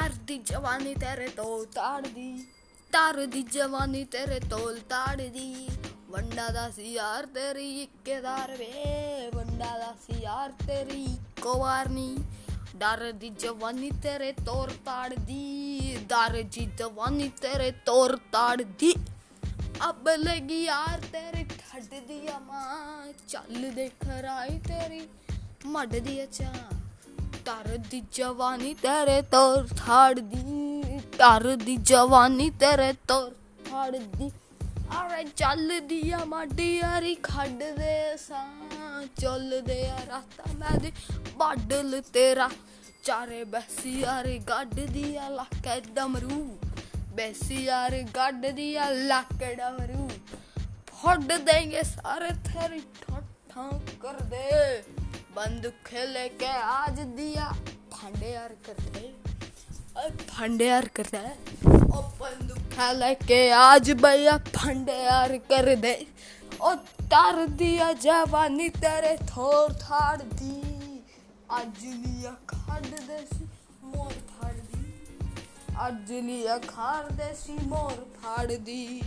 ਦੀ ਜਵਾਨੀ ਤੇਰੇ ਤੋਲ ਤਾੜਦੀ। ਤਰ ਦੀ ਜਵਾਨੀ ਤੇਰੇ ਤੋਲ ਤਾੜਦੀ। ਵੰਡਾ ਦਾ ਸੀ ਯਾਰ ਤੇਰੀ ਇੱਕੇਦਾਰ ਵੇ। ਵੰਡਾ ਦਾ ਸੀ ਯਾਰ ਤੇਰੀ ਇੱਕੋ ਵਾਰ ਨੀ। ਡਰ ਦੀ ਜਵਾਨੀ ਤੇਰੇ ਤੋਰ ਤਾੜਦੀ। ਡਰ ਦੀ ਜਵਾਨੀ ਤੇਰੇ ਤੋਰ ਤਾੜਦੀ। ਅਬ ਲੱਗੀ ਯਾਰ ਤੇਰੀ ਠੱਡ ਦੀ ਮਾਂ ਚੱਲ ਦੇਖ ਰਾਈ ਤੇਰੀ ਮੱਡ ਦੀ ਅਚਾ ਟਰ ਦੀ ਜਵਾਨੀ ਤੇਰੇ ਤੋਰ ਥਾੜਦੀ ਟਰ ਦੀ ਜਵਾਨੀ ਤੇਰੇ ਤੋਰ ਥਾੜਦੀ ਅਰੇ ਚੱਲਦੀ ਆ ਮਾਡੀ ਯਾਰੀ ਖੱਡ ਦੇ ਸਾਂ, ਚੱਲਦੇ ਆ ਰਾਤਾਂ ਮੈਂ ਦੇ ਬਾਡਲ ਤੇਰਾ। ਚਾਰੇ ਬੈਸੀ ਯਾਰੀ ਗੱਡਦੀ ਆ ਲੱਕੇ ਡਮਰੂ, ਬੈਸੀ ਯਾਰੀ ਗੱਡਦੀ ਆ ਲੱਕੇ ਡਮਰੂ। ਫੱਡ ਦੇਂਗੇ ਸਾਰੇ ਤੇਰੀ ਠੱਠਾਂ ਕਰ ਦੇ ਬੰਦੂਕ ਲੈ ਕੇ ਆਜ ਦਿਆ। ਫੰਡੇ ਯਾਰ ਕਰਦੇ ਓਏ ਫੰਡੇ ਯਾਰ ਕਰਦਾ ਉਹ ਬੰਦੂਕ ਲੈ ਕੇ ਆਜ ਭਈਆ ਫੰਡੇ ਯਾਰ ਕਰ ਦੇ ਉਹ ਤਰ ਦਿਆ ਜਵਾਨੀ ਤੇਰੇ ਥੋਰ ਥਾੜ ਦੀ। ਅੱਜ ਲਿਆ ਖੱਡ ਦੇ ਸੀ, ਮੋਰ ਫਾੜ ਦੀ। ਅੱਜ ਲਿਆ ਖਾਰ ਦੇ ਸੀ, ਮੋਰ ਫਾੜ ਦੀ।